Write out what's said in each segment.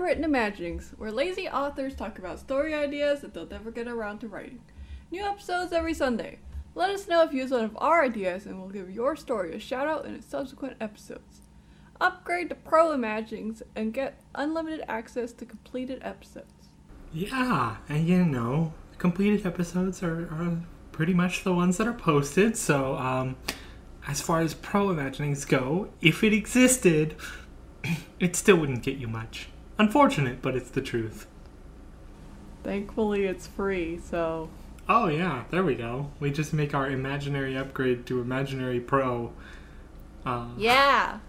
Unwritten Imaginings, where lazy authors talk about story ideas that they'll never get around to writing. New episodes every Sunday. Let us know if you use one of our ideas and we'll give your story a shout out in subsequent episodes. Upgrade to Pro Imaginings and get unlimited access to completed episodes. Yeah, and you know, completed episodes are, are pretty much the ones that are posted. So, um, as far as pro imaginings go, if it existed, it still wouldn't get you much. Unfortunate, but it's the truth. Thankfully, it's free, so. Oh, yeah, there we go. We just make our imaginary upgrade to imaginary pro. Uh, Yeah!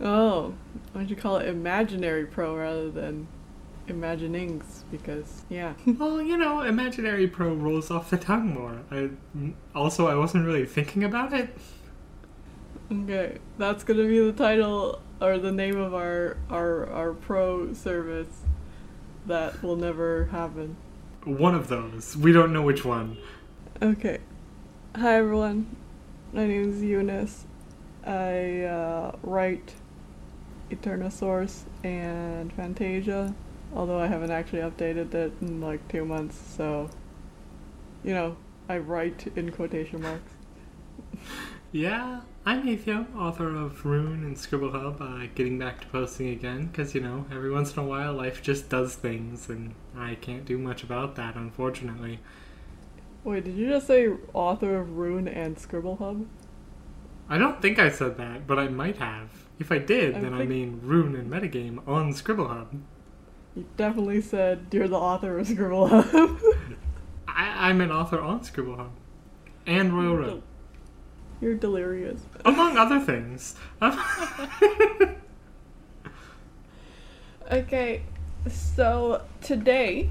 Oh, why don't you call it Imaginary Pro rather than Imaginings? Because, yeah. well, you know, imaginary pro rolls off the tongue more. I, also, I wasn't really thinking about it. Okay, that's gonna be the title or the name of our our our pro service that will never happen. One of those. We don't know which one. Okay. Hi everyone. My name is Eunice. I uh, write Eternosaurus and Fantasia, although I haven't actually updated it in like two months, so you know, I write in quotation marks. Yeah, I'm Atheo, author of Rune and Scribble Hub, uh, getting back to posting again, because, you know, every once in a while life just does things, and I can't do much about that, unfortunately. Wait, did you just say author of Rune and Scribble Hub? I don't think I said that, but I might have. If I did, I then I mean Rune and Metagame on Scribble Hub. You definitely said you're the author of Scribble Hub. I- I'm an author on Scribble Hub. And Royal Road. You're delirious. Among other things. Okay, so today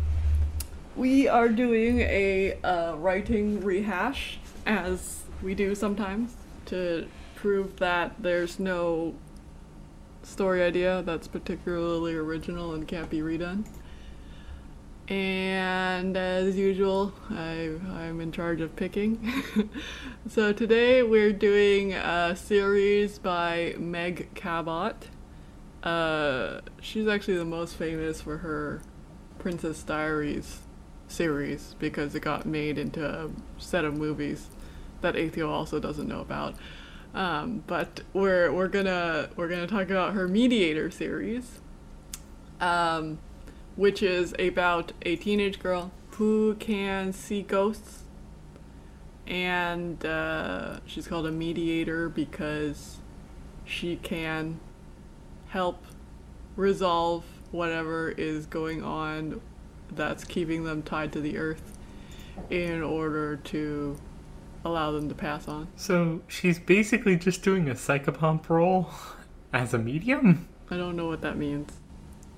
we are doing a uh, writing rehash, as we do sometimes, to prove that there's no story idea that's particularly original and can't be redone. And as usual, I, I'm in charge of picking. so today we're doing a series by Meg Cabot. Uh, she's actually the most famous for her Princess Diaries series because it got made into a set of movies that Atheo also doesn't know about. Um, but we're we're gonna we're gonna talk about her Mediator series, um, which is about a teenage girl who can see ghosts, and uh, she's called a mediator because she can help resolve whatever is going on that's keeping them tied to the earth in order to allow them to pass on. so she's basically just doing a psychopomp role as a medium? I don't know what that means.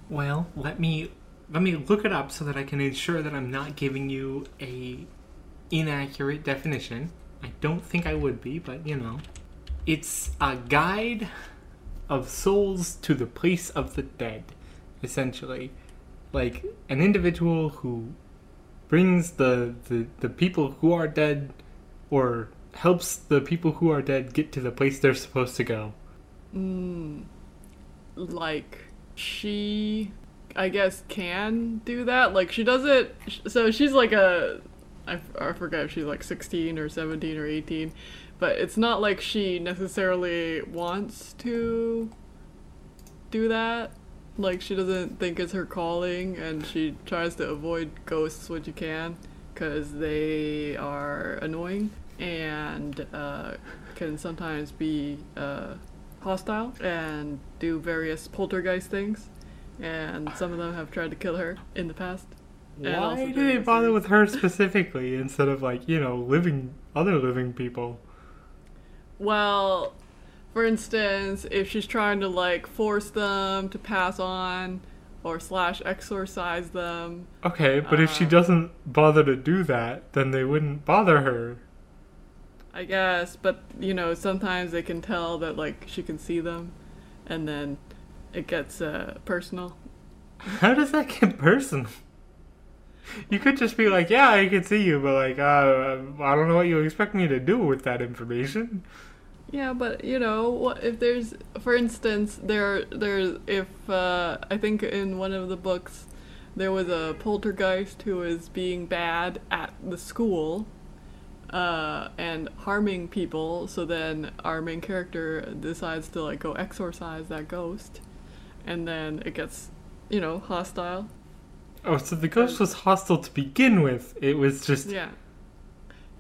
Well, let me let me look it up so that I can ensure that I'm not giving you a inaccurate definition. I don't think I would be, but you know. It's a guide of souls to the place of the dead, essentially. Like an individual who brings the, the, the people who are dead or helps the people who are dead get to the place they're supposed to go. Mm, like she I guess can do that. Like she does it so she's like a I, I forget if she's like 16 or 17 or 18, but it's not like she necessarily wants to do that. Like she doesn't think it's her calling and she tries to avoid ghosts when she can cuz they are annoying and uh, can sometimes be uh, hostile and do various poltergeist things. And some of them have tried to kill her in the past. Why do they bother series. with her specifically instead of like you know living other living people? Well, for instance, if she's trying to like force them to pass on or slash exorcise them, Okay, but if she Uh. doesn't bother to do that, then they wouldn't bother her. I guess, but you know, sometimes they can tell that like she can see them and then it gets uh, personal. How does that get personal? You could just be like, "Yeah, I can see you," but like, uh, I don't know what you expect me to do with that information. Yeah, but you know, what if there's, for instance, there, there's if uh, I think in one of the books, there was a poltergeist who was being bad at the school, uh, and harming people. So then our main character decides to like go exorcise that ghost, and then it gets, you know, hostile. Oh, so the ghost was hostile to begin with. It was just Yeah.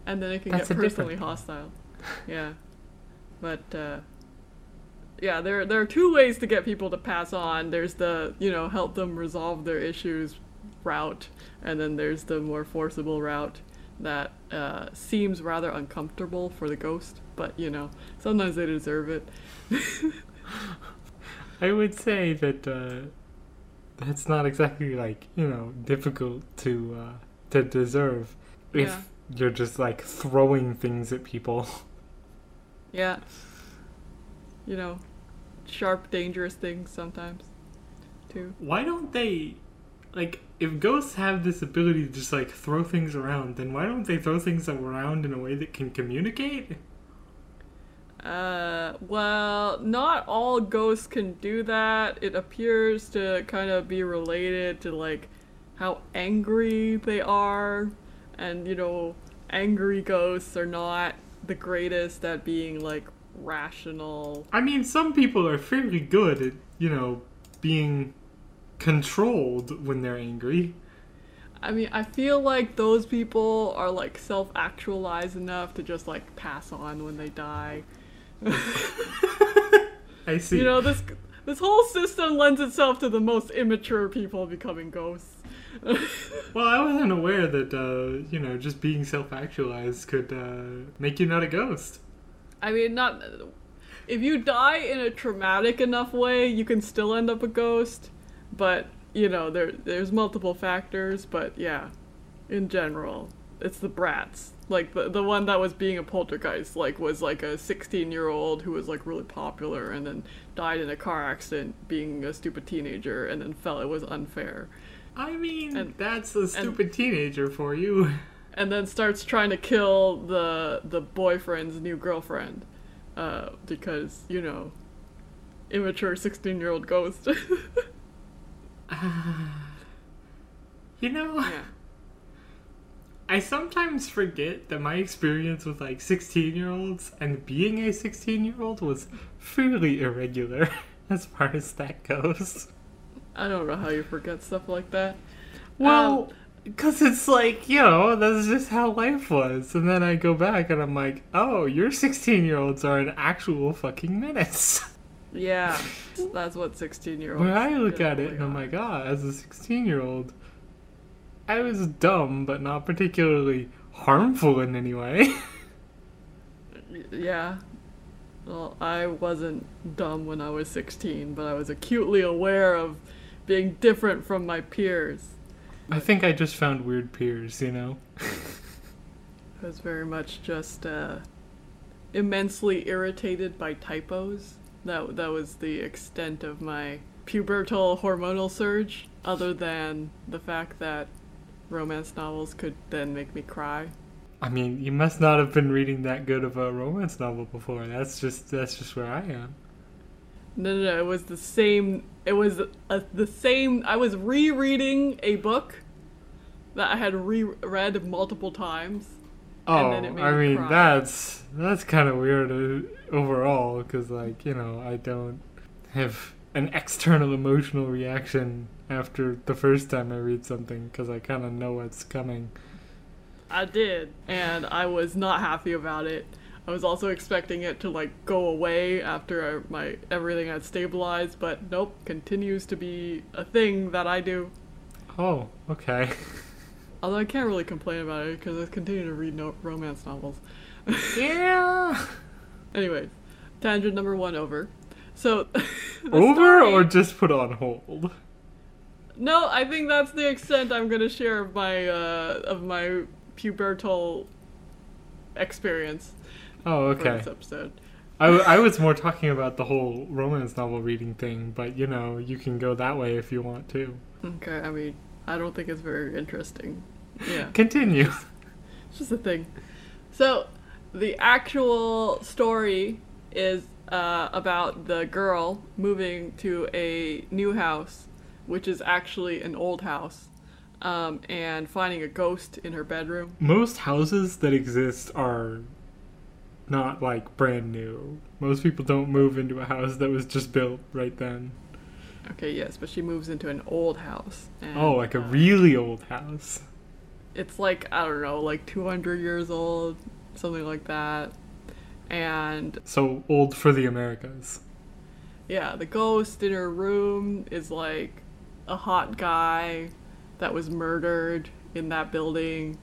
And then it can get personally hostile. Yeah. But uh yeah, there there are two ways to get people to pass on. There's the, you know, help them resolve their issues route, and then there's the more forcible route that uh, seems rather uncomfortable for the ghost, but you know, sometimes they deserve it. I would say that uh, that's not exactly like you know difficult to uh, to deserve if Yeah. you're just like throwing things at people. Yeah. You know, sharp, dangerous things sometimes, too. Why don't they like if ghosts have this ability to just like throw things around? Then why don't they throw things around in a way that can communicate? Uh, well, not all ghosts can do that. It appears to kind of be related to like how angry they are, and you know, angry ghosts are not the greatest at being like rational. I mean, some people are fairly good at you know being controlled when they're angry. I mean, I feel like those people are like self-actualized enough to just like pass on when they die. I see. You know, this this whole system lends itself to the most immature people becoming ghosts. Well, I wasn't aware that uh, you know just being self-actualized could uh, make you not a ghost. I mean, not if you die in a traumatic enough way, you can still end up a ghost. But you know, there there's multiple factors. But yeah, in general, it's the brats. Like the the one that was being a poltergeist, like was like a 16 year old who was like really popular and then died in a car accident, being a stupid teenager, and then felt it was unfair. I mean, And- that's a stupid teenager for you. and then starts trying to kill the the boyfriend's new girlfriend uh, because you know immature 16 year old ghost You know, yeah I sometimes forget that my experience with like 16 year olds and being a 16 year old was fairly irregular as far as that goes. i don't know how you forget stuff like that Well, because it's like, you know, that's just how life was. And then I go back and I'm like, oh, your 16 year olds are an actual fucking menace. yeah that's what 16 year olds When I look at it and I'm like, ah, as a 16 year old, I was dumb, but not particularly harmful in any way. yeah well i wasn't dumb when i was 16 but i was acutely aware of being different from my peers I think I just found weird peers, you know? I was very much just uh, immensely irritated by typos. That that was the extent of my pubertal hormonal surge. Other than the fact that romance novels could then make me cry. I mean, you must not have been reading that good of a romance novel before. That's just that's just where I am. No, no, no. It was the same. It was uh the same. I was rereading a book that I had reread multiple times. And Oh, then it made I me mean, cry. that's that's kind of weird uh, overall because, like, you know, I don't have an external emotional reaction after the first time I read something because I kind of know what's coming. I did, and I was not happy about it. I was also expecting it to like go away after I, my everything had stabilized, but nope, continues to be a thing that I do. Oh, okay. Although I can't really complain about it because I continue to read no- romance novels. yeah. Anyways, tangent number one over. So, Over story- or just put on hold? No? I think that's the extent I'm gonna share of my uh, of my pubertal experience Oh, okay. this episode. I, w- I was more talking about the whole romance novel reading thing, but you know, you can go that way if you want to. Okay, I mean, I don't think it's very interesting. Yeah, Continue. it's just a thing. So, the actual story is uh, about the girl moving to a new house, which is actually an old house, um, and finding a ghost in her bedroom. Most houses that exist are not like brand new. Most people don't move into a house that was just built right then. Okay, yes, but she moves into an old house. And, Oh, like a uh, really old house. it's like I don't know, like 200 years old, something like that. And So old for the Americas. yeah, the ghost in her room is like a hot guy that was murdered in that building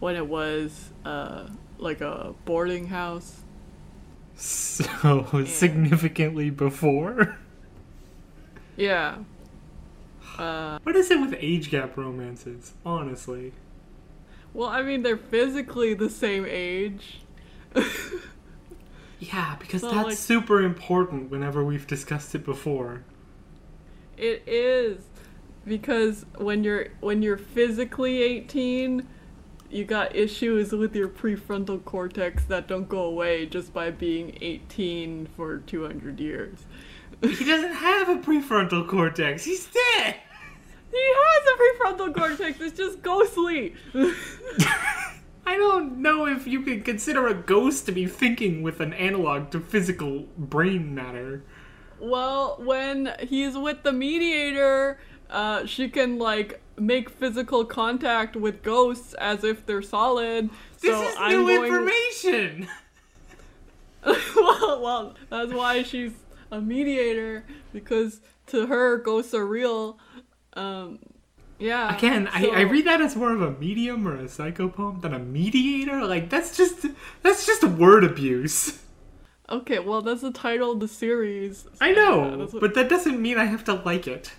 when it was uh like a boarding house. So significantly before. Yeah. Uh What is it with age gap romances? Honestly. well, I mean they're physically the same age. Yeah, because So, that's like- super important whenever we've discussed it before. It is because when you're when you're physically 18, you got issues with your prefrontal cortex that don't go away just by being 18 for 200 years. He doesn't have a prefrontal cortex. He's dead. He has a prefrontal cortex. It's just ghostly. I don't know if you can consider a ghost to be thinking with an analog to physical brain matter. Well, when he's with the mediator, uh, she can like make physical contact with ghosts as if they're solid. This so is I'm new going... information. well, well, that's why she's a mediator because to her ghosts are real. Um, yeah. Again, I, so- I read that as more of a medium or a psychopomp than a mediator. Like that's just that's just word abuse. Okay, well, that's the title of the series. I know, that's what- but that doesn't mean I have to like it.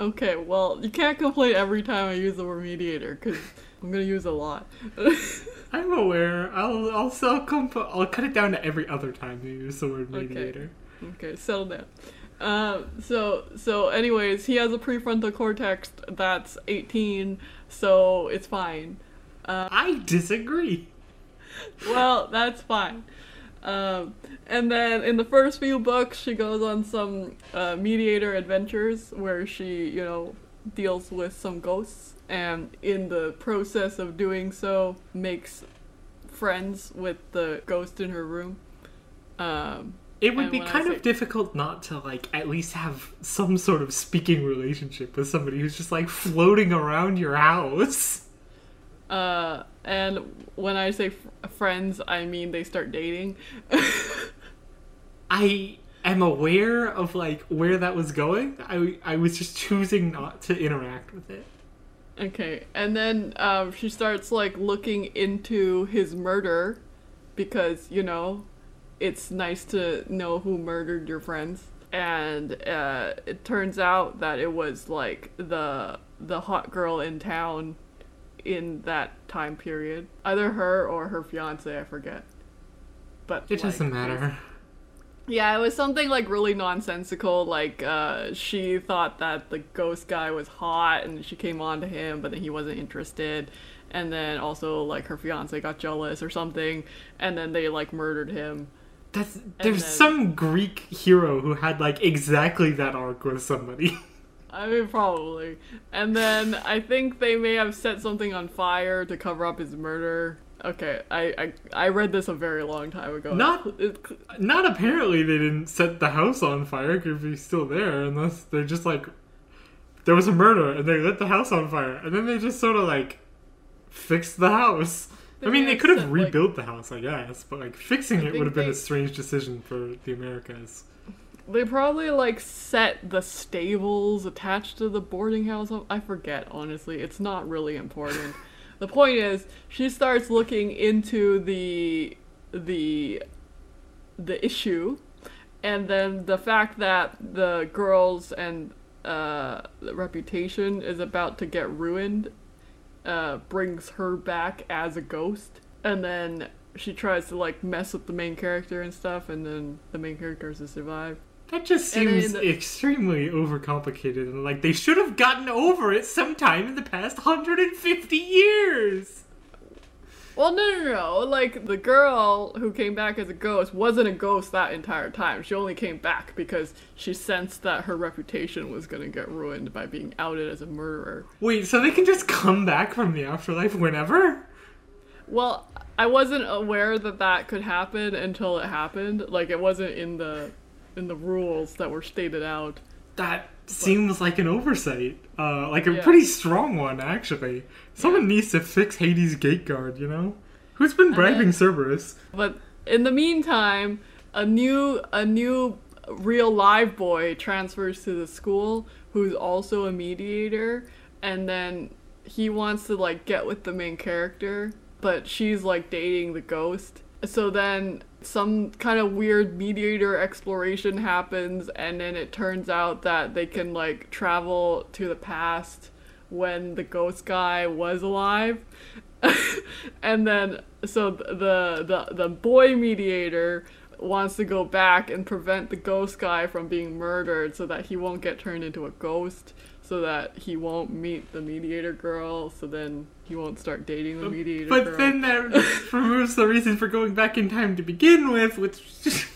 Okay, well, you can't complain every time I use the word mediator because I'm gonna use a lot. I'm aware. I'll I'll, comp- I'll cut it down to every other time you use the word mediator. Okay, settle down. Um, so so anyways, he has a prefrontal cortex that's 18, so it's fine. I disagree. Well, that's fine. Um, and then in the first few books, she goes on some uh, mediator adventures where she, you know, deals with some ghosts, and in the process of doing so, makes friends with the ghost in her room. Um, It would be kind say- of difficult not to like at least have some sort of speaking relationship with somebody who's just like floating around your house. Uh, and when I say f- friends, I mean they start dating. I am aware of like where that was going. I I was just choosing not to interact with it. Okay, and then um, she starts like looking into his murder because you know it's nice to know who murdered your friends, and uh, it turns out that it was like the the hot girl in town in that time period, either her or her fiance, I forget. But It doesn't matter. yeah, it was something like really nonsensical. Like uh, she thought that the ghost guy was hot, and she came on to him, but then he wasn't interested. And then also like her fiance got jealous or something, and then they like murdered him. That's there's then- some Greek hero who had like exactly that arc with somebody. I mean, probably. And then I think they may have set something on fire to cover up his murder. Okay, I I, I read this a very long time ago. Not- It- Not apparently they didn't set the house on fire because he's still there, unless they're just like there was a murder and they lit the house on fire, and then they just sort of like fixed the house. I mean, they could have set, like- rebuilt the house, I guess, but like fixing I it would have been they- a strange decision for the Americas. They probably like set the stables attached to the boarding house. I forget, honestly. It's not really important. the point is, she starts looking into the the the issue, and then the fact that the girls and uh, the reputation is about to get ruined uh, brings her back as a ghost, and then she tries to like mess with the main character and stuff, and then the main character has to survive. That just seems the- extremely overcomplicated, and like they should have gotten over it sometime in the past 150 years. Well, no, no, no. Like the girl who came back as a ghost wasn't a ghost that entire time. She only came back because she sensed that her reputation was gonna get ruined by being outed as a murderer. Wait, so they can just come back from the afterlife whenever? Well, I wasn't aware that that could happen until it happened. Like it wasn't in the in the rules that were stated out. That seems like an oversight. Uh, like a Yeah. pretty strong one, actually. Someone needs to fix Hades' gate guard, you know? Who's been bribing Cerberus? But in the meantime, a new a new real live boy transfers to the school who's also a mediator and then he wants to like get with the main character, but she's like dating the ghost. So then some kind of weird mediator exploration happens and then it turns out that they can like travel to the past when the ghost guy was alive. and then so the the the boy mediator wants to go back and prevent the ghost guy from being murdered so that he won't get turned into a ghost so that he won't meet the mediator girl so then he won't start dating the mediator But girl. then that removes the reason for going back in time to begin with, which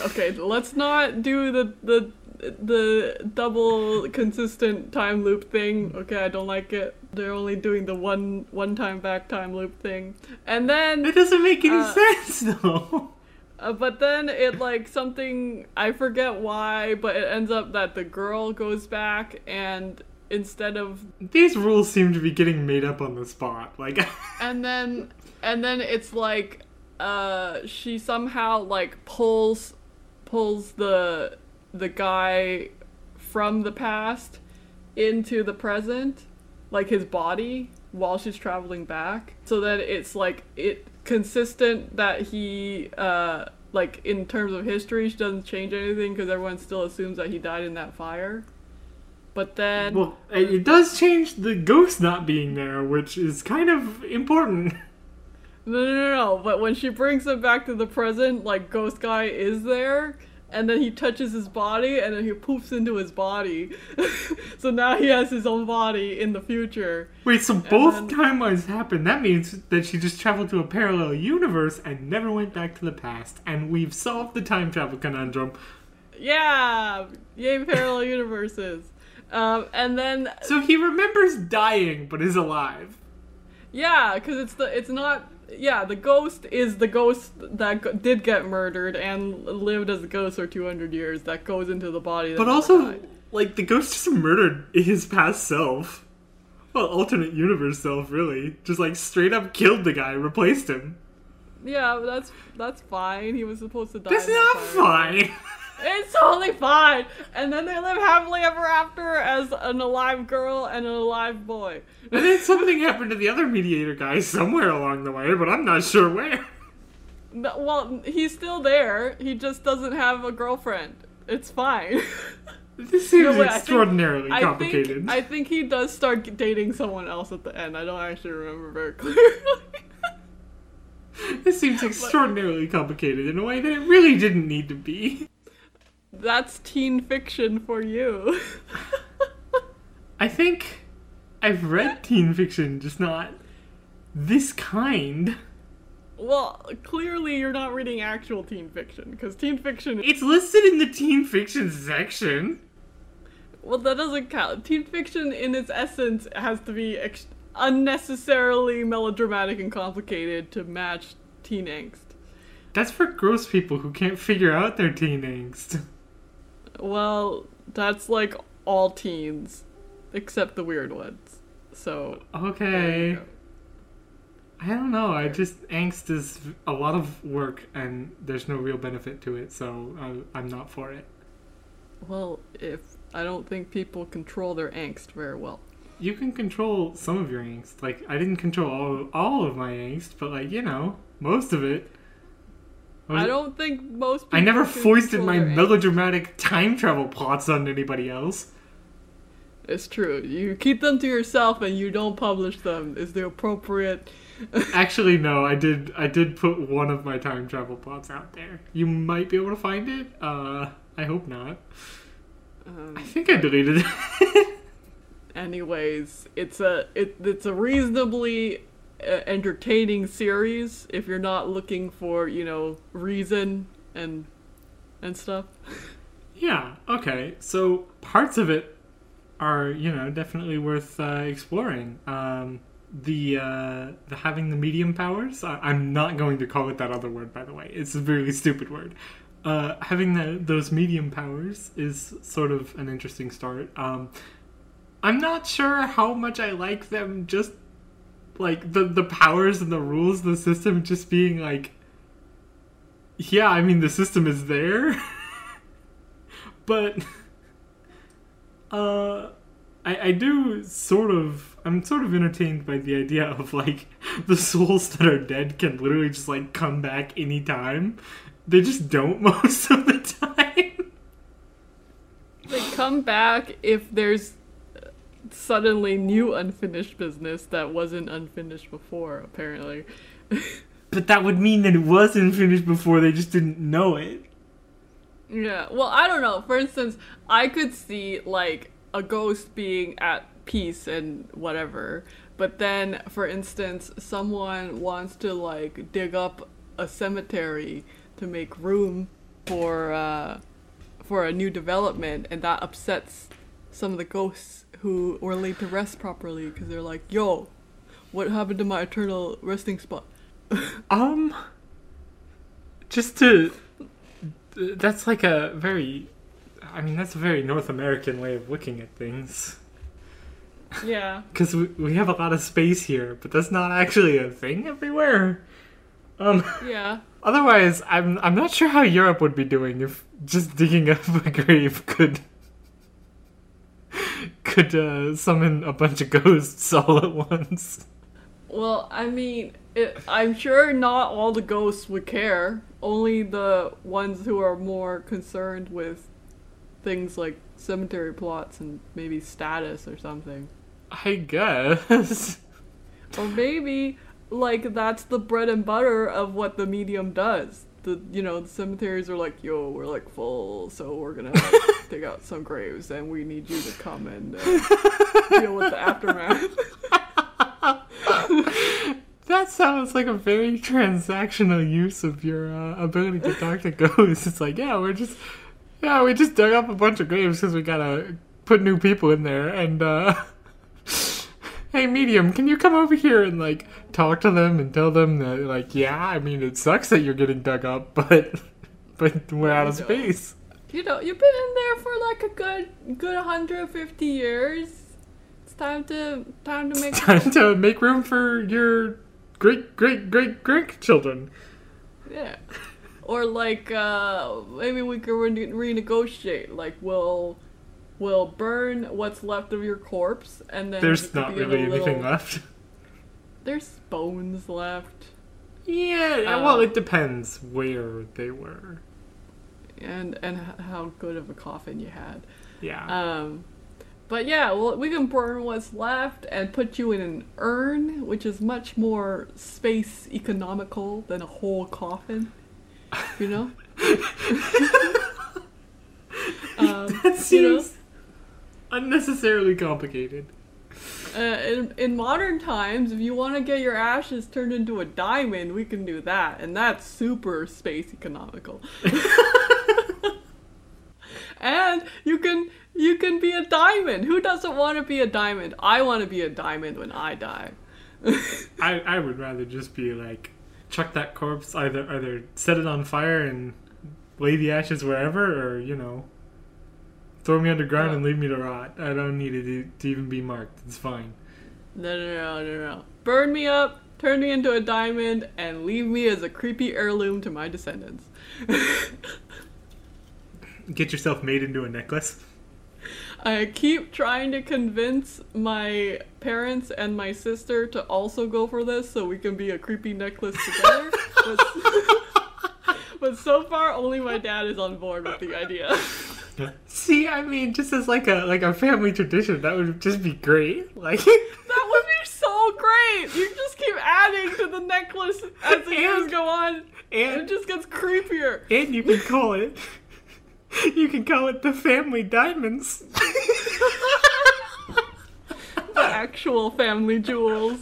okay let's not do the the the double consistent time loop thing okay i don't like it they're only doing the one one time back time loop thing and then it doesn't make any Uh, sense though. Uh, but then it like something I forget why, but it ends up that the girl goes back and instead of These rules seem to be getting made up on the spot. Like, and then and then it's like uh she somehow like pulls pulls the the guy from the past into the present like his body while she's traveling back so that it's like it consistent that he uh like in terms of history she doesn't change anything because everyone still assumes that he died in that fire but then well, it does change the ghost not being there, which is kind of important. No, no, no, no. But when she brings him back to the present, like Ghost Guy is there, and then he touches his body, and then he poofs into his body. so now he has his own body in the future. Wait, so both then- timelines happen. That means that she just traveled to a parallel universe and never went back to the past. And we've solved the time travel conundrum. Yeah, yay parallel universes. Um, and then So he remembers dying but is alive. yeah, because it's the it's not yeah the ghost is the ghost that go- did get murdered and lived as a ghost for two hundred years that goes into the body. That But also, died. like, the ghost just murdered his past self. Well, alternate universe self, really. Just, like, straight up killed the guy, replaced him. Yeah, that's that's fine. He was supposed to die. That's not fine. It's totally fine. And then they live happily ever after as an alive girl and an alive boy. and then something happened to the other mediator guy somewhere along the way, but I'm not sure where. Well, he's still there. He just doesn't have a girlfriend. It's fine. This seems No, wait, I think- extraordinarily I complicated. think I think he does start dating someone else at the end. I don't actually remember very clearly. This seems extraordinarily complicated in a way that it really didn't need to be. That's teen fiction for you. I think I've read teen fiction, just not this kind. well, clearly you're not reading actual teen fiction because teen fiction It's listed in the teen fiction section. Well, that doesn't count. Teen fiction, in its essence, has to be ex- unnecessarily melodramatic and complicated to match teen angst. That's for gross people who can't figure out their teen angst. Well, that's like all teens, except the weird ones. So, Okay. I don't know. I just angst is a lot of work and there's no real benefit to it, so I, I'm not for it. Well, if I don't think people control their angst very well. You can control some of your angst. Like I didn't control all all of my angst, but like you know, most of it. I don't think most people I never foisted my melodramatic time travel plots on anybody else. It's true. You keep them to yourself and you don't publish them is the appropriate. Actually, no. I did. I did put one of my time travel plots out there. You might be able to find it. Uh, I hope not. Um, I think I deleted it. anyways it's a it, it's a reasonably entertaining series if you're not looking for you know reason and and stuff. Yeah. Okay. So parts of it are, you know, definitely worth uh, exploring. Um, the uh, the having the medium powers. I, I'm not going to call it that other word, by the way. It's a really stupid word. Uh, having the, those medium powers is sort of an interesting start. Um, I'm not sure how much I like them. Just like the the powers and the rules, the system just being like, yeah, I mean the system is there. but uh I, I do sort of I'm sort of entertained by the idea of like the souls that are dead can literally just like come back anytime. They just don't most of the time. They come back if there's suddenly new unfinished business that wasn't unfinished before, apparently. But that would mean that it wasn't finished before they just didn't know it. Yeah, well, I don't know. For instance, I could see like a ghost being at peace and whatever, but then, for instance, someone wants to like dig up a cemetery to make room for uh, for a new development, and that upsets some of the ghosts who were laid to rest properly because they're like, "Yo, what happened to my eternal resting spot?" Um just to that's like a very I mean that's a very North American way of looking at things. Yeah. Because we, we have a lot of space here, but that's not actually a thing everywhere. Um, Yeah. otherwise, I'm I'm not sure how Europe would be doing if just digging up a grave could could uh, summon a bunch of ghosts all at once. Well, I mean, it, I'm sure not all the ghosts would care. Only the ones who are more concerned with things like cemetery plots and maybe status or something. I guess. Or maybe, like, that's the bread and butter of what the medium does. The, you know, the cemeteries are like, yo, we're like full, so we're gonna like, dig out some graves and we need you to come and uh, deal with the aftermath. That sounds like a very transactional use of your uh, ability to talk to ghosts. It's like, yeah, we're just, yeah, we just dug up a bunch of graves because we gotta put new people in there. And, uh, hey, medium, can you come over here and, like, talk to them and tell them that, like, yeah, I mean, it sucks that you're getting dug up, but, but we're out of space. You know, you've been in there for like a good good 150 years. It's time to time to make Time to make room for your great, great, great, great children. yeah. Or like uh maybe we could rene- renegotiate. Like we'll we'll burn what's left of your corpse and then There's not be in a really anything left. There's bones left. Yeah, well, it depends where they were. And and how good of a coffin you had. Yeah. Um, but yeah, well, we can burn what's left and put you in an urn, which is much more space economical than a whole coffin. You know. um, that you know, seems unnecessarily complicated. uh, in, in modern times, if you want to get your ashes turned into a diamond, we can do that, and that's super space economical. and you can you can be a diamond. Who doesn't want to be a diamond? I want to be a diamond when I die. I, I would rather just be like, chuck that corpse, either either set it on fire and lay the ashes wherever, or you know, throw me underground and leave me to rot. I don't need it to, to even be marked. It's fine. No, no, no, no, no. Burn me up, turn me into a diamond, and leave me as a creepy heirloom to my descendants. Get yourself made into a necklace. I keep trying to convince my parents and my sister to also go for this so we can be a creepy necklace together. but, but so far, only my dad is on board with the idea. See, I mean, just as like a like a family tradition, that would just be great. Like, That would be so great! You just keep adding to the necklace as the years And- go on. and It just gets creepier. And you can call it. You can call it the family diamonds. The actual family jewels.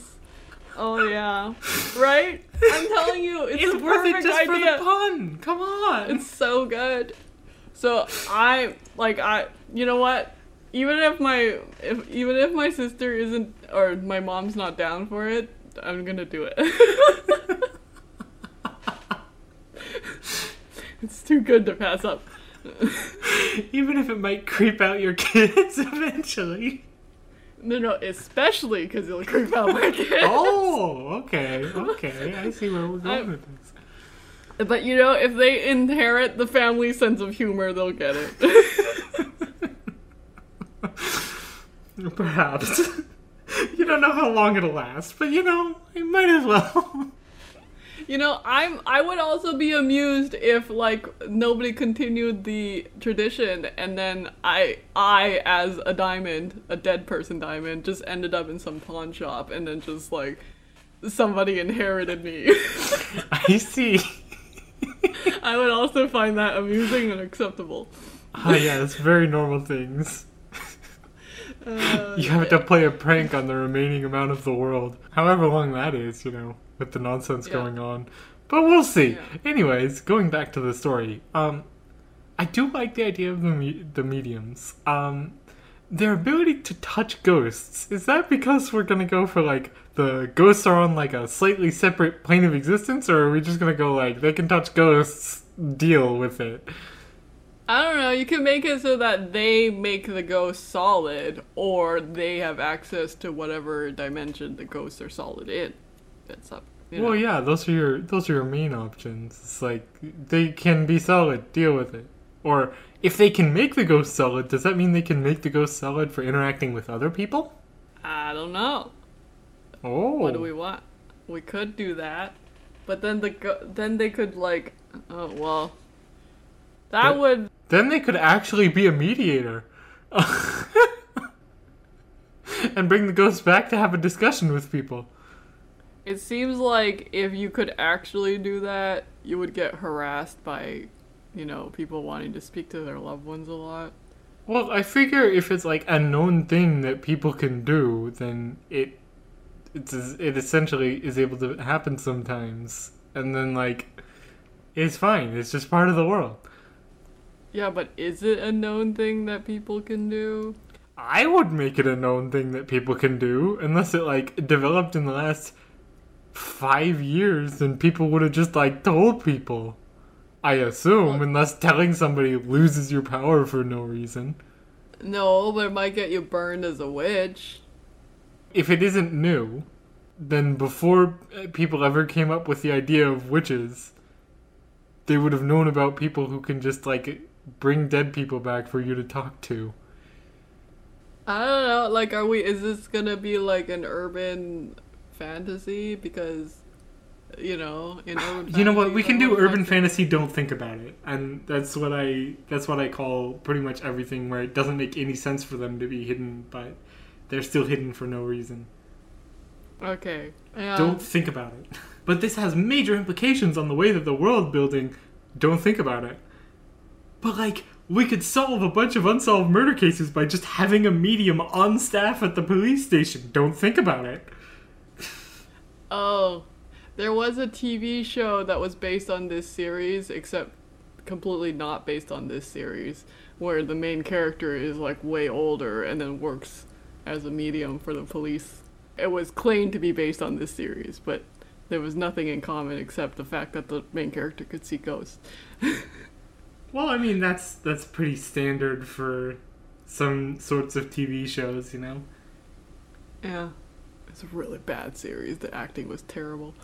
Oh yeah, right? I'm telling you, it's, It's worth it just for the pun. Come on. It's so good. So I like I you know what? Even if my if even if my sister isn't or my mom's not down for it, I'm gonna do it. it's too good to pass up. Even if it might creep out your kids eventually. No, no, especially because it'll creep out my oh, kids. Oh, okay, okay. I see where we're going I'm- with this. But you know, if they inherit the family sense of humor, they'll get it. Perhaps. you don't know how long it'll last, but you know, it might as well. You know, I'm I would also be amused if like nobody continued the tradition and then I I as a diamond, a dead person diamond, just ended up in some pawn shop and then just like somebody inherited me. I see. I would also find that amusing and acceptable. Ah, yeah, it's very normal things. Uh, You have to play a prank on the remaining amount of the world, however long that is, you know, with the nonsense Yeah. going on. But we'll see. Yeah. Anyways, going back to the story, um, I do like the idea of the me- the mediums. Um, their ability to touch ghosts. Is that because we're gonna go for like the ghosts are on like a slightly separate plane of existence, or are we just gonna go like they can touch ghosts, deal with it? I don't know, you can make it so that they make the ghost solid or they have access to whatever dimension the ghosts are solid in. That's up. You know. Well, yeah, those are your those are your main options. It's like they can be solid, deal with it. Or if they can make the ghost solid, does that mean they can make the ghost solid for interacting with other people? I don't know. Oh, What do oh. we want? We could do that, but then the go- then they could like, oh well, that But- would Then they could actually be a mediator, and bring the ghost back to have a discussion with people. It seems like if you could actually do that, you would get harassed by, you know, people wanting to speak to their loved ones a lot. Well, I figure if it's like a known thing that people can do, then it it's it essentially is able to happen sometimes, and then like it's fine. It's just part of the world. Yeah, but is it a known thing that people can do? I would make it a known thing that people can do, unless it like developed in the last five years, then people would have just like told people. I assume, unless telling somebody loses your power for no reason. No, but it might get you burned as a witch. If it isn't new, then before uh, people ever came up with the idea of witches, they would have known about people who can just like bring dead people back for you to talk to. I don't know. Like, are we? Is this gonna be like an urban fantasy? Because, you know, in urban. You know what? We can do urban to- fantasy. Don't think about it, and that's what I that's what I call pretty much everything where it doesn't make any sense for them to be hidden, but they're still hidden for no reason. Okay. Don't think about it. But this has major implications on the way that the world building. Don't think about it. But like, we could solve a bunch of unsolved murder cases by just having a medium on staff at the police station. Don't think about it. Oh, there was a TV show that was based on this series, except completely not based on this series, where the main character is like way older and then works as a medium for the police. It was claimed to be based on this series, but there was nothing in common except the fact that the main character could see ghosts. Well, I mean that's that's pretty standard for some sorts of TV shows, you know. Yeah. It's a really bad series. The acting was terrible.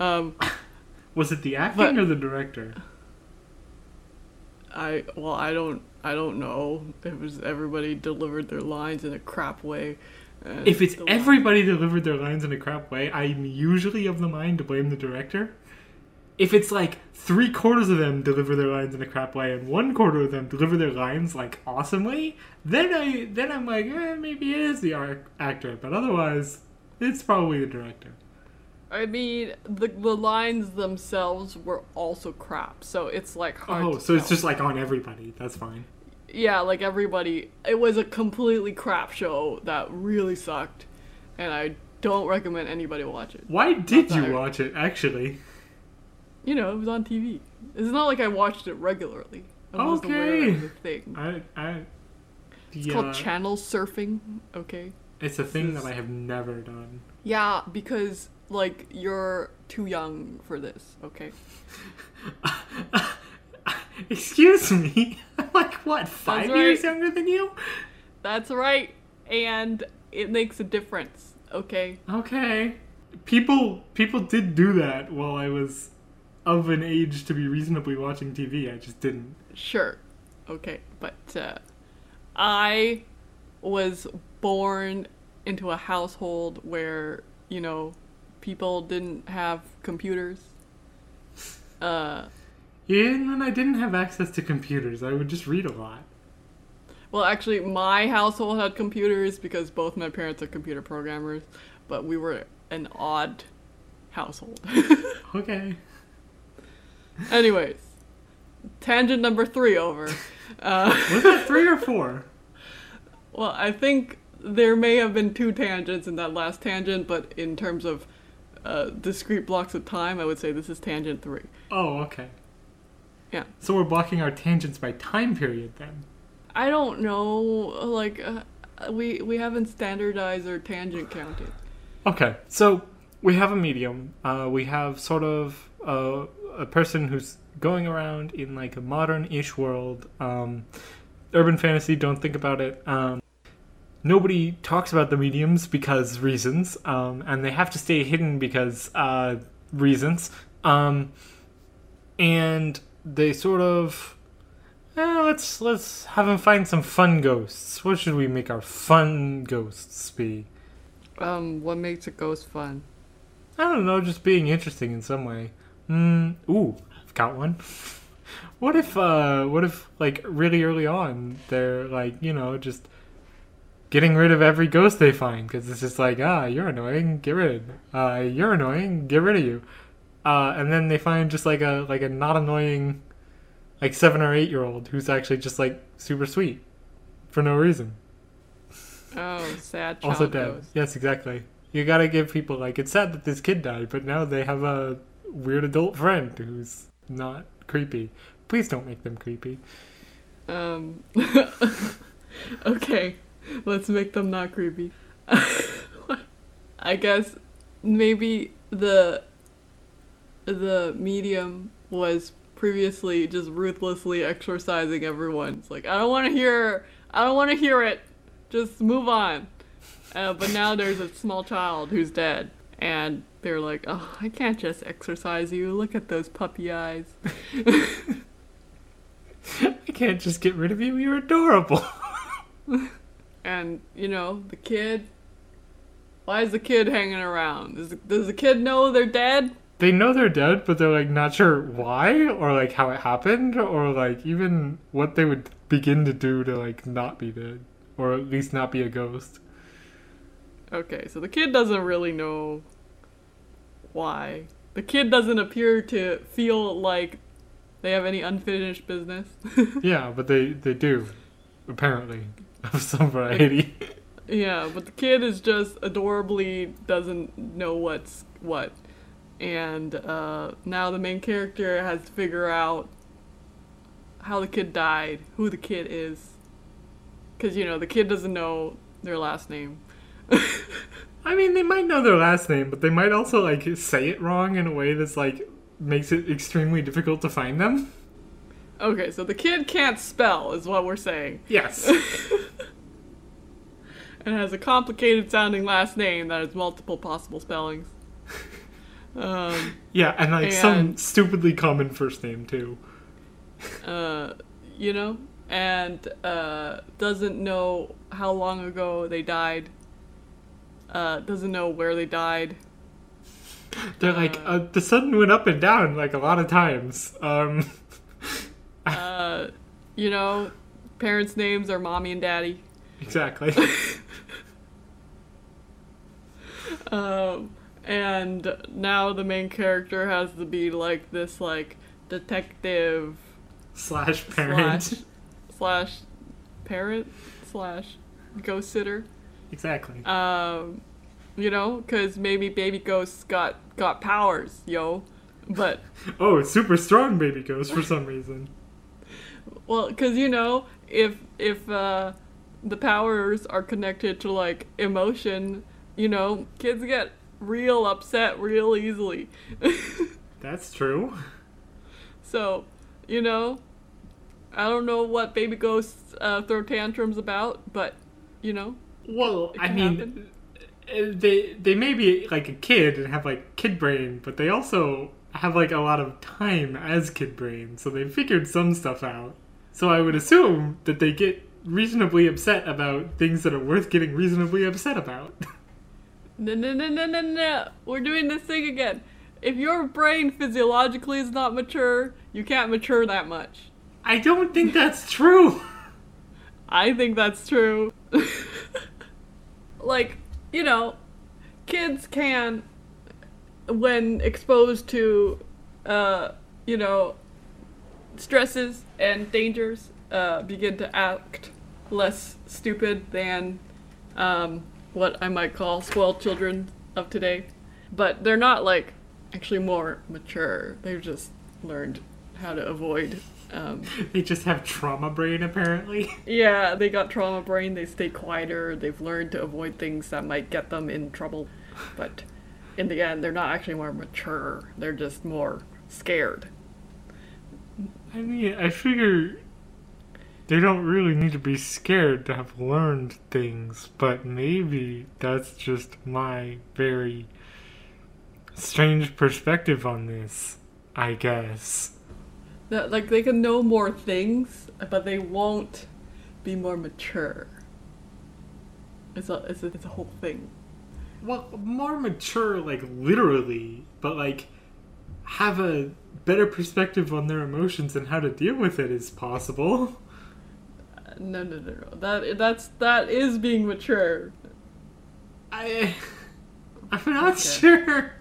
Um, Was it the acting But- or the director? I well, I don't, I don't know. It was everybody delivered their lines in a crap way. If it's the line- everybody delivered their lines in a crap way, I'm usually of the mind to blame the director. If it's like three quarters of them deliver their lines in a crap way and one quarter of them deliver their lines like awesomely, then I then I'm like, eh, maybe it is the actor. But otherwise, it's probably the director. I mean, the the lines themselves were also crap. So it's like hard. Oh, so it's just like on everybody. That's fine. yeah, like everybody. It was a completely crap show that really sucked, and I don't recommend anybody watch it. Why did you watch it? Actually, You know, it was on TV. It's not like I watched it regularly. I Okay. was thing. I I. It's yeah, called channel surfing. Okay. it's a thing is- that I have never done. Yeah, because like you're too young for this. Okay. Excuse me. I'm like what? Five right. years younger than you? That's right. And it makes a difference. Okay. Okay. People people did do that while I was of an age to be reasonably watching TV. I just didn't. Sure. Okay. But uh, I was born into a household where, you know, people didn't have computers. Uh, Even when I didn't have access to computers, I would just read a lot. well, actually, my household had computers because both my parents are computer programmers, but we were an odd household. Okay. Anyways, tangent number three over. Uh, Was that three or four? well, I think there may have been two tangents in that last tangent, but in terms of uh, discrete blocks of time, I would say this is tangent three. Oh, okay. Yeah. So we're blocking our tangents by time period then. I don't know, like uh, we we haven't standardized our tangent counting. Okay, so we have a medium. Uh, we have sort of a, a person who's going around in like a modern-ish world. Um, urban fantasy. Don't think about it. Um, nobody talks about the mediums because reasons, um, and they have to stay hidden because uh, reasons. Um, and they sort of. Eh, let's let's have them find some fun ghosts. What should we make our fun ghosts be? Um, what makes a ghost fun? I don't know, just being interesting in some way. Mm, ooh, I've got one. What if, uh, what if, like, really early on, they're, like, you know, just getting rid of every ghost they find, because it's just like, ah, you're annoying, get rid. Uh, you're annoying, get rid of you. Uh, and then they find just, like, a, like, a not annoying, like, seven or eight year old who's actually just, like, super sweet. For no reason. Oh, sad Also dead. ghost. Yes, exactly. You gotta give people like it's sad that this kid died, but now they have a weird adult friend who's not creepy. Please don't make them creepy. Um, okay, let's make them not creepy. I guess maybe the the medium was previously just ruthlessly exorcising everyone. It's like I don't want to hear, I don't want to hear it. Just move on. Uh, but now there's a small child who's dead, and they're like, "Oh, I can't just exorcise you. Look at those puppy eyes." I can't just get rid of you. You're adorable. And you know, the kid. Why is the kid hanging around? Does the, does the kid know they're dead? they know they're dead, but they're like not sure why or like how it happened or like even what they would begin to do to like not be dead or at least not be a ghost. Okay, so the kid doesn't really know why. The kid doesn't appear to feel like they have any unfinished business. yeah, but they they do apparently of some variety. yeah, but the kid is just adorably doesn't know what's what. And uh, now the main character has to figure out how the kid died, who the kid is. Because, you know, the kid doesn't know their last name. I mean, they might know their last name, but they might also like say it wrong in a way that's like makes it extremely difficult to find them. Okay, so the kid can't spell, is what we're saying. Yes. and has a complicated sounding last name that has multiple possible spellings. Um, yeah, and like some stupidly common first name too. uh, you know, and uh, doesn't know how long ago they died. Uh, doesn't know where they died. They're like Uh, uh, the sun went up and down like a lot of times. Um, Uh, you know, parents' names are mommy and daddy. exactly. Um, and now the main character has to be like this, like detective slash parent. slash slash parent slash ghost sitter. Exactly. Um, you know, because maybe baby ghosts got got powers, yo. But Oh, it's super strong baby ghost for some reason. Well, because you know, if if uh, the powers are connected to like emotion, you know, kids get real upset real easily. That's true. so, you know, I don't know what baby ghosts uh, throw tantrums about, but you know, Well, I mean, happen. uh, they they may be like a kid and have like kid brain, but they also have like a lot of time as kid brain, so they figured some stuff out. So I would assume that they get reasonably upset about things that are worth getting reasonably upset about. no, no, no, no, no, no, we're doing this thing again. If your brain physiologically is not mature, you can't mature that much. I don't think that's true. I think that's true. like, you know, kids can, when exposed to, uh, you know, stresses and dangers, uh, begin to act less stupid than um, what I might call spoiled children of today. But they're not like actually more mature. They've just learned how to avoid um, They just have trauma brain, apparently. yeah, they got trauma brain. They stay quieter. They've learned to avoid things that might get them in trouble. But in the end, they're not actually more mature. They're just more scared. I mean, I figure they don't really need to be scared to have learned things, but maybe that's just my very strange perspective on this, I guess. That like they can know more things, but they won't be more mature. It's a it's a, it's a whole thing. Well, more mature, like literally, but like have a better perspective on their emotions and how to deal with it is possible. No, no, no, no. That that's that is being mature. I, I'm not Okay. sure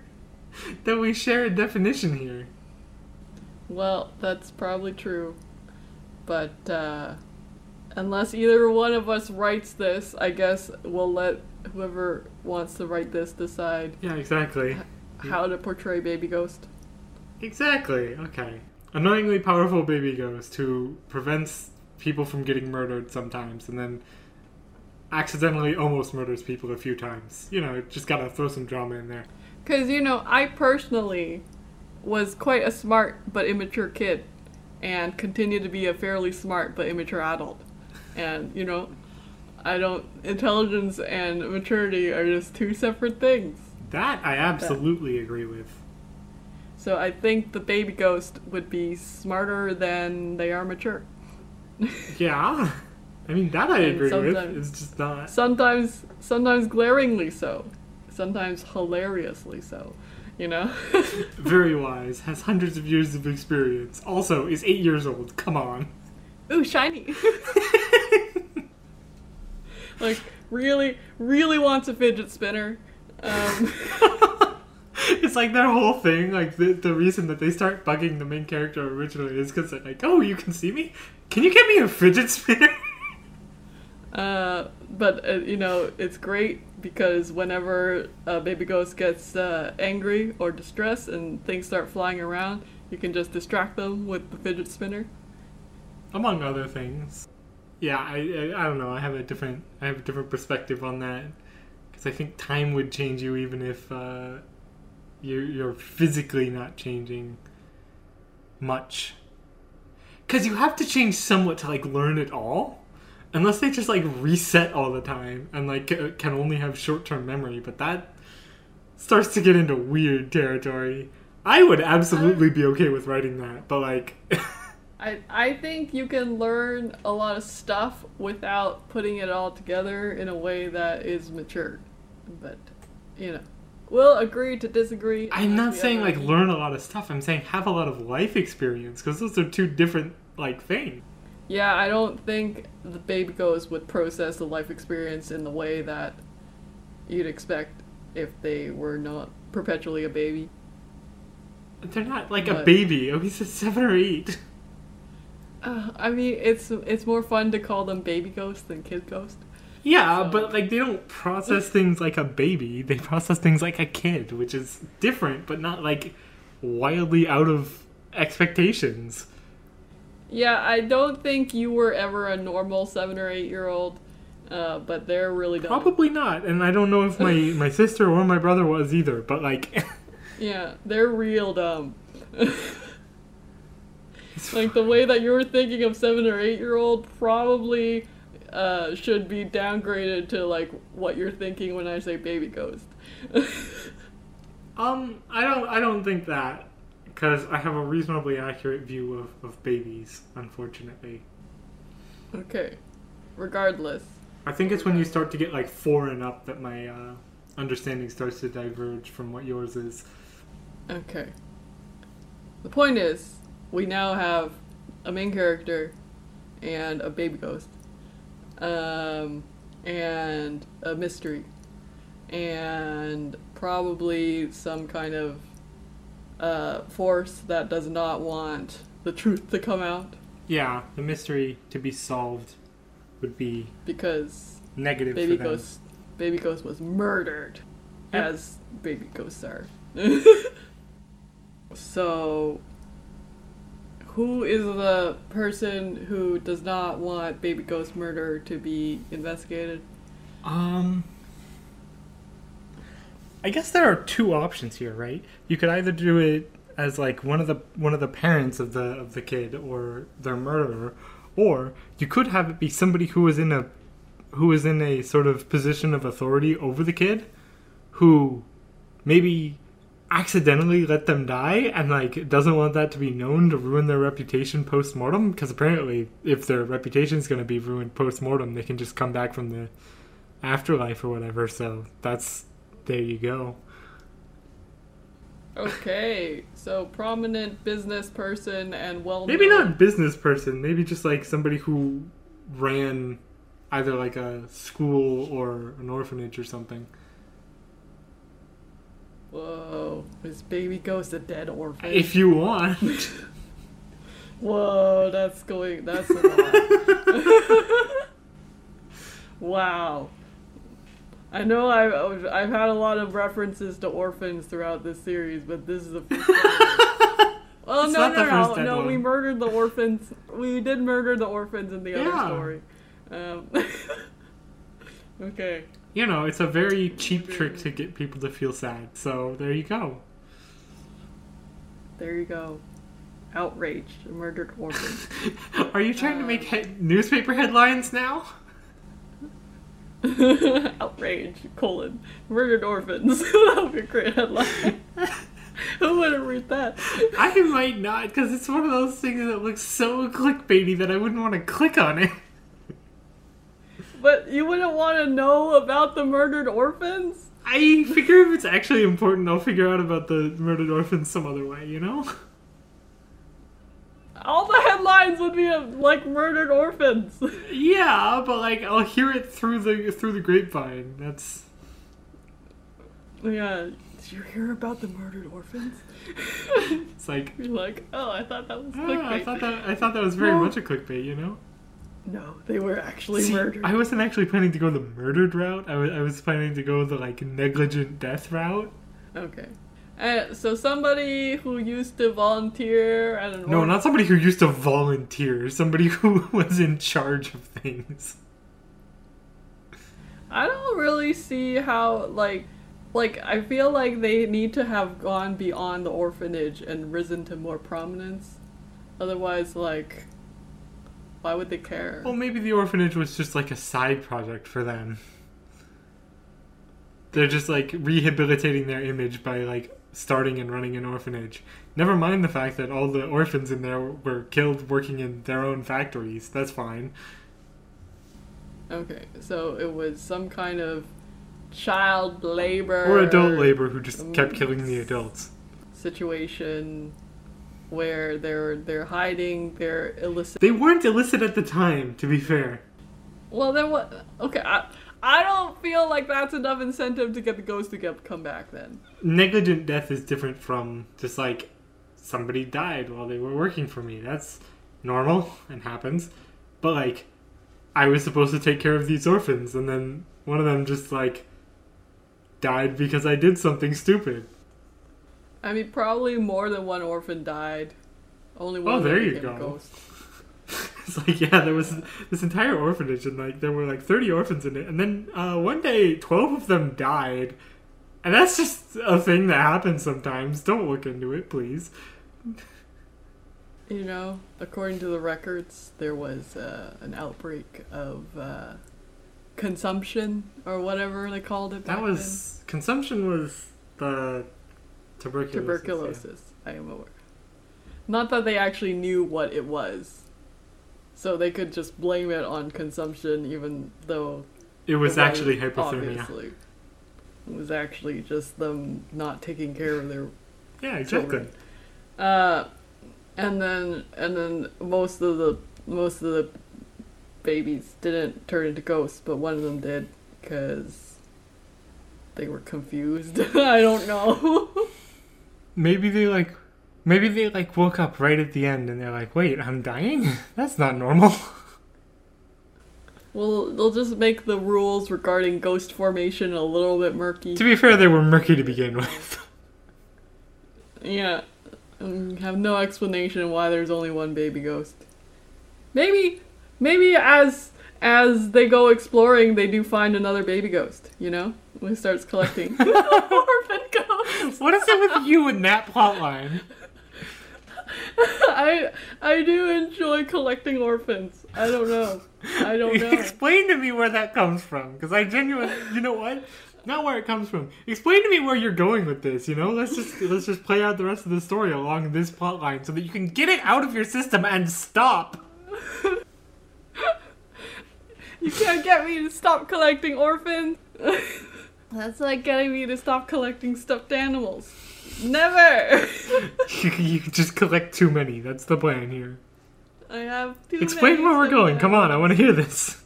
that we share a definition here. Well, that's probably true. But uh, unless either one of us writes this, I guess we'll let whoever wants to write this decide Yeah, exactly. how to portray Baby Ghost. Exactly. Okay. Annoyingly powerful baby ghost who prevents people from getting murdered sometimes and then accidentally almost murders people a few times. You know, just gotta throw some drama in there. Because, you know, I personally was quite a smart but immature kid and continue to be a fairly smart but immature adult. And, you know, I don't. Intelligence and maturity are just two separate things. That I absolutely agree with. So I think the baby ghost would be smarter than they are mature. Yeah. I mean, that I agree with. It's just not. Sometimes, sometimes glaringly so. Sometimes hilariously so. You know. Very wise, has hundreds of years of experience. Also, is eight years old. Come on. Ooh, shiny. like really, really wants a fidget spinner. Um, it's like their whole thing. Like the the reason that they start bugging the main character originally is because they're like, "Oh, you can see me? Can you get me a fidget spinner?" uh, but uh, you know, it's great because whenever a baby ghost gets uh, angry or distressed and things start flying around, you can just distract them with the fidget spinner. Among other things. Yeah, I, I I don't know. I have a different I have a different perspective on that because I think time would change you even if uh, you're you're physically not changing much. Because you have to change somewhat to like learn it all. Unless they just like reset all the time and like can only have short term memory, but that starts to get into weird territory. I would absolutely be okay with writing that, but like, I I think you can learn a lot of stuff without putting it all together in a way that is mature. But you know, we'll agree to disagree. I'm not saying like learn a lot of stuff. I'm saying have a lot of life experience because those are two different like things. Yeah, I don't think the baby ghost would process the life experience in the way that you'd expect if they were not perpetually a baby. They're not like a baby. Oh, he's a seven or eight. Uh, I mean, it's it's more fun to call them baby ghosts than kid ghost. Yeah, So- but like they don't process things like a baby. They process things like a kid, which is different, but not like wildly out of expectations. Yeah, I don't think you were ever a normal seven or eight year old, uh, but they're really dumb. Probably not, and I don't know if my my sister or my brother was either. But like, Yeah, they're real dumb. like the way that you were thinking of seven or eight year old probably uh, should be downgraded to like what you're thinking when I say baby ghost. um, I don't I don't think that because I have a reasonably accurate view of of babies. Unfortunately, okay, regardless. I think it's when you start to get like four and up that my uh, understanding starts to diverge from what yours is. Okay. The point is, we now have a main character and a baby ghost, um, and a mystery, and probably some kind of uh, force that does not want the truth to come out. Yeah, the mystery to be solved would be because negative baby ghost baby ghost was murdered Yep. as baby ghosts are so who is the person who does not want baby ghost murder to be investigated Um, I guess there are two options here, right? You could either do it as like one of the one of the parents of the of the kid or their murderer, or you could have it be somebody who is in a who is in a sort of position of authority over the kid, who maybe accidentally let them die and like doesn't want that to be known to ruin their reputation post mortem because apparently if their reputation is going to be ruined post mortem they can just come back from the afterlife or whatever. So that's there you go. okay so prominent business person and well Maybe not business person. Maybe just like somebody who ran either like a school or an orphanage or something. Whoa is baby goes a dead orphan If you want. Whoa, that's going. That's a lot. wow. I know I've I've had a lot of references to orphans throughout this series, but this is the first. Time. Well, It's no, not no, no, no. We murdered the orphans. We did murder the orphans in the other story. Um, okay. You know, it's a very cheap trick to get people to feel sad. So there you go. There you go. Outraged, murdered orphans. Are you trying to make he- newspaper headlines now? Outrage, colon, murdered orphans. that would be a great headline. Who would have read that? I might not, because it's one of those things that looks so clickbaity that I wouldn't want to click on it. But you wouldn't want to know about the murdered orphans? I figure if it's actually important, I'll figure out about the murdered orphans some other way, you know? All the headlines would be of, like murdered orphans. Yeah, but like I'll hear it through the through the grapevine. That's yeah. Did you hear about the murdered orphans? it's like You're like, oh, I thought that was ah, clickbait. I thought that I thought that was very No. much a clickbait, you know. No, they were actually See, murdered. I wasn't actually planning to go the murdered route. I was I was planning to go the like negligent death route. Okay. Uh, so somebody who used to volunteer at an No, not somebody who used to volunteer. Somebody who was in charge of things. I don't really see how like like I feel like they need to have gone beyond the orphanage and risen to more prominence. Otherwise, like why would they care? Well, maybe the orphanage was just like a side project for them. They're just like rehabilitating their image by like starting and running an orphanage. Never mind the fact that all the orphans in there were killed working in their own factories. That's fine. Okay, so it was some kind of child labor Or adult labor who just kept killing the adults. situation where they're they're hiding their illicit They weren't illicit at the time, to be fair. Well, then what? Okay, I, I don't feel like that's enough incentive to get the ghost to get come back. Then Negligent death is different from just like somebody died while they were working for me. That's normal and happens. But like I was supposed to take care of these orphans, and then one of them just like died because I did something stupid. I mean, probably more than one orphan died. Only one. Oh, there you go. It's like yeah, there was this entire orphanage, and like there were like thirty orphans in it, and then uh, one day twelve of them died, and that's just a thing that happens sometimes. Don't look into it, please. You know, according to the records, there was uh, an outbreak of uh, consumption or whatever they called it. Back That was consumption was the then. tuberculosis. yeah. I am aware. Not that they actually knew what it was, so they could just blame it on consumption, even though It was it actually hypothermia. Obviously, it was actually just them not taking care of their Yeah, exactly. children. Uh, and then and then most of the most of the babies didn't turn into ghosts, but one of them did because they were confused. I don't know. Maybe they like, maybe they like woke up right at the end, and they're like, "Wait, I'm dying? That's not normal." well, they'll just make the rules regarding ghost formation a little bit murky. to be fair, they were murky to begin with. Yeah, and have no explanation why there's only one baby ghost. Maybe, maybe as as they go exploring, they do find another baby ghost. You know, when he starts collecting orphan ghosts. What is it with you and that plotline? I I do enjoy collecting orphans. I don't know. I don't know. Explain to me where that comes from, because I genuinely, you know what? Not where it comes from. Explain to me where you're going with this. You know, let's just let's just play out the rest of the story along this plot line so that you can get it out of your system and stop. You can't get me to stop collecting orphans. That's like getting me to stop collecting stuffed animals. Never. You, you just collect too many. That's the plan here. I have too Explain where we're going. Come on, I want to hear this.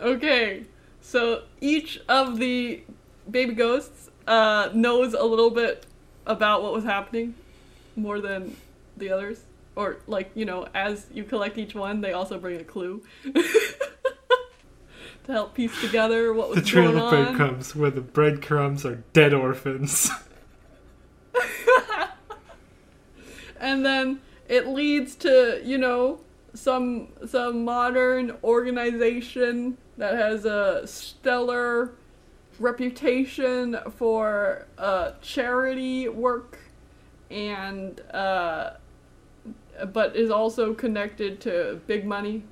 Okay, so each of the baby ghosts uh, knows a little bit about what was happening more than the others. Or, like, you know, as you collect each one, they also bring a clue to help piece together what was The trail going of breadcrumbs, where the breadcrumbs are dead orphans. and then it leads to you know some some modern organization that has a stellar reputation for uh, charity work and uh, but is also connected to big money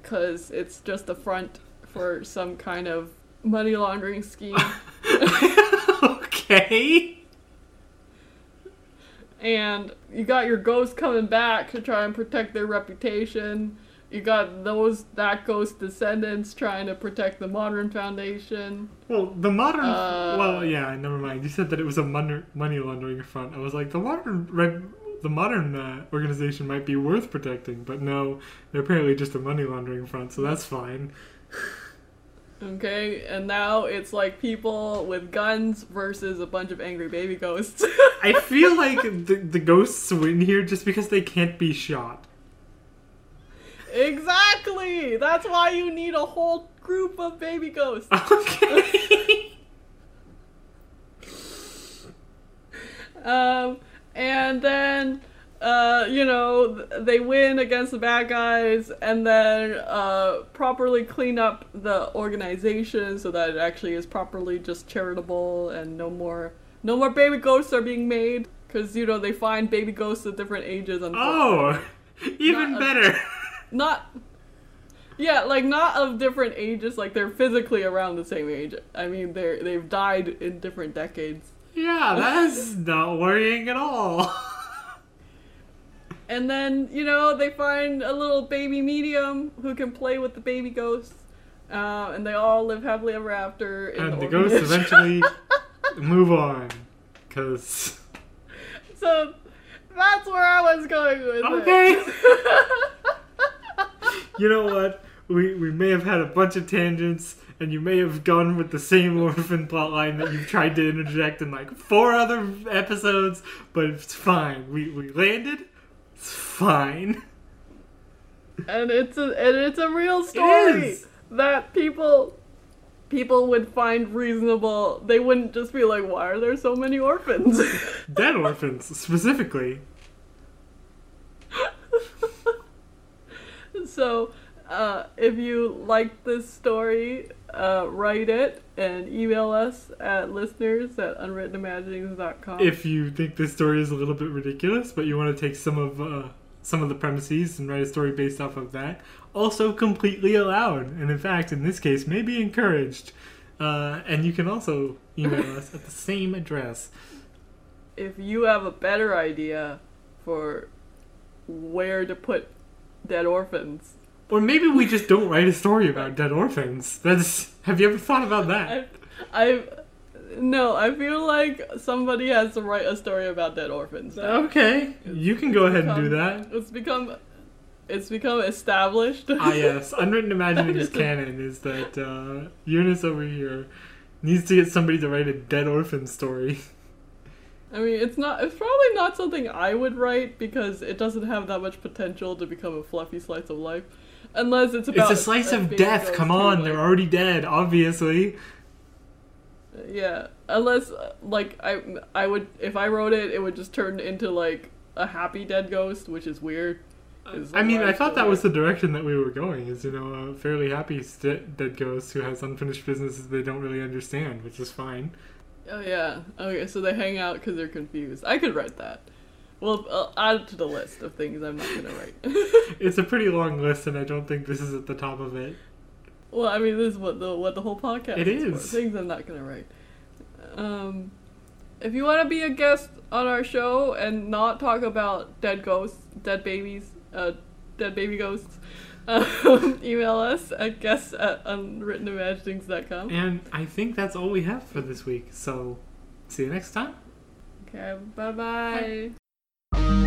because it's just a front for some kind of money laundering scheme okay. and you got your ghost coming back to try and protect their reputation. You got those that ghost descendants trying to protect the modern foundation. Well, the modern. Uh, well, yeah, never mind. You said that it was a mon- money laundering front. I was like, the modern red, the modern uh, organization might be worth protecting, but no, they're apparently just a money laundering front, so that's fine. Okay, and now it's like people with guns versus a bunch of angry baby ghosts. I feel like the, the ghosts win here just because they can't be shot. exactly. That's why you need a whole group of baby ghosts. Okay. Um, and then, uh, you know, they win against the bad guys, and then uh, properly clean up the organization so that it actually is properly just charitable, and no more, no more baby ghosts are being made because you know they find baby ghosts at different ages. And oh, even Not better. not. Yeah, like not of different ages, like they're physically around the same age. I mean, they're they've died in different decades. Yeah, that's not worrying at all. And then, you know, they find a little baby medium who can play with the baby ghosts. Uh, and they all live happily ever after. In and the the ghosts eventually move on. Because. so that's where I was going with Okay. it. Okay! you know what? We, we may have had a bunch of tangents, and you may have gone with the same orphan plotline that you've tried to interject in like four other episodes, but it's fine. We, we landed. It's fine. and it's a and it's a real story that people people would find reasonable. They wouldn't just be like, "Why are there so many orphans?" Dead orphans, specifically. so, uh, if you like this story, uh, write it and email us at listeners at unwrittenimaginings.com. If you think this story is a little bit ridiculous, but you want to take some of uh, some of the premises and write a story based off of that, also completely allowed, and in fact, in this case, may be encouraged. Uh, and you can also email us at the same address. if you have a better idea for where to put dead orphans, Or maybe we just don't write a story about dead orphans. That's. Have you ever thought about that? I, no, I feel like somebody has to write a story about dead orphans. Okay, you can go ahead and do that. It's become, it's become established. Ah, yes. Unwritten Imaginings canon is that uh, Eunice over here needs to get somebody to write a dead orphan story. I mean, it's not. It's probably not something I would write because it doesn't have that much potential to become a fluffy slice of life, unless it's about. It's a slice of death. Come on, like- they're already dead, obviously. Yeah, unless uh, like I I would if I wrote it, it would just turn into like a happy dead ghost, which is weird. Is I mean, I thought that was the direction that we were going. Is you know a fairly happy st- dead ghost who has unfinished businesses they don't really understand, which is fine. Oh yeah. Okay, so they hang out because they're confused. I could write that. Well, I'll add it to the list of things I'm not gonna write. It's a pretty long list, and I don't think this is at the top of it. well, I mean, this is what the what the whole podcast It is. for. is. Things I'm not gonna write. Um, if you want to be a guest on our show and not talk about dead ghosts, dead babies, uh, dead baby ghosts, um, email us at guests at unwrittenimaginings.com. And I think that's all we have for this week. So, see you next time. Okay, bye bye. Thank you.